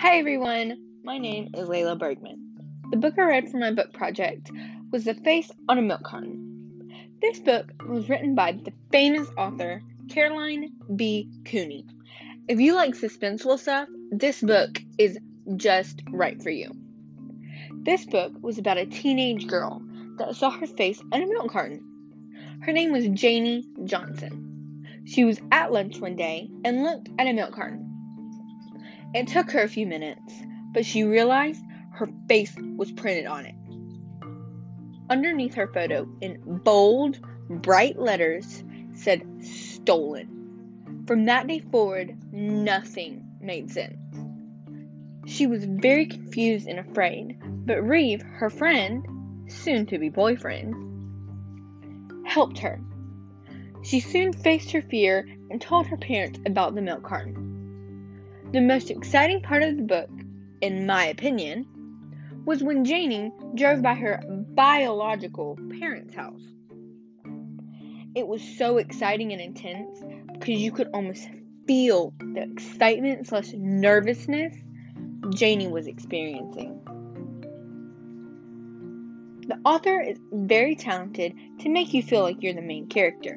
Hi everyone, my name is Layla Bergman. The book I read for my book project was The Face on a Milk Carton. This book was written by the famous author Caroline B. Cooney. If you like suspenseful stuff, this book is just right for you. This book was about a teenage girl that saw her face on a milk carton. Her name was Janie Johnson. She was at lunch one day and looked at a milk carton. It took her a few minutes, but she realized her face was printed on it. Underneath her photo, in bold, bright letters, said stolen. From that day forward, nothing made sense. She was very confused and afraid, but Reeve, her friend, soon to be boyfriend, helped her. She soon faced her fear and told her parents about the milk carton. The most exciting part of the book, in my opinion, was when Janie drove by her biological parents' house. It was so exciting and intense because you could almost feel the excitement slash nervousness Janie was experiencing. The author is very talented to make you feel like you're the main character.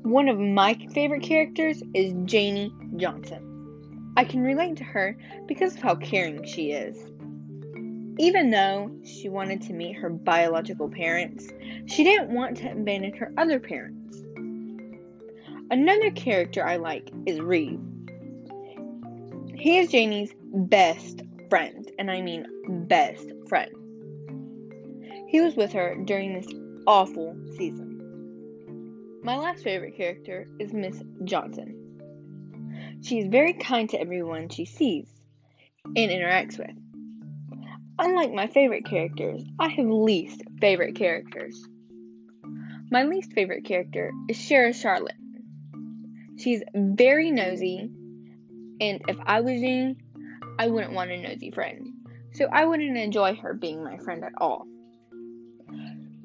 One of my favorite characters is Janie Johnson. I can relate to her because of how caring she is. Even though she wanted to meet her biological parents, she didn't want to abandon her other parents. Another character I like is Reeve. He is Janie's best friend, and I mean best friend. He was with her during this awful season. My last favorite character is Miss Johnson. She is very kind to everyone she sees and interacts with. Unlike my favorite characters, I have least favorite characters. My least favorite character is Sarah-Charlotte. She's very nosy, and if I was Jean, I wouldn't want a nosy friend, so I wouldn't enjoy her being my friend at all.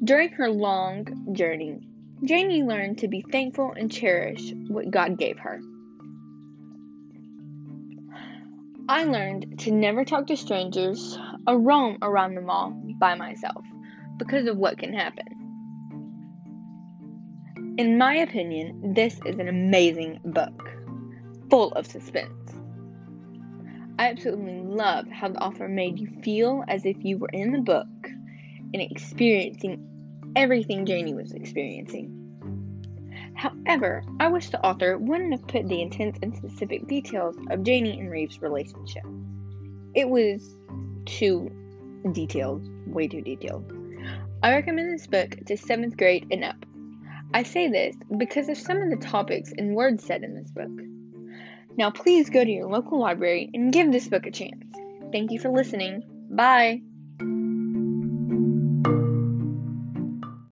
During her long journey, Janie learned to be thankful and cherish what God gave her. I learned to never talk to strangers or roam around the mall by myself because of what can happen. In my opinion, this is an amazing book, full of suspense. I absolutely love how the author made you feel as if you were in the book and experiencing everything Janie was experiencing. However, I wish the author wouldn't have put the intense and specific details of Janie and Reeve's relationship. It was too detailed, way too detailed. I recommend this book to 7th grade and up. I say this because of some of the topics and words said in this book. Now, please go to your local library and give this book a chance. Thank you for listening. Bye.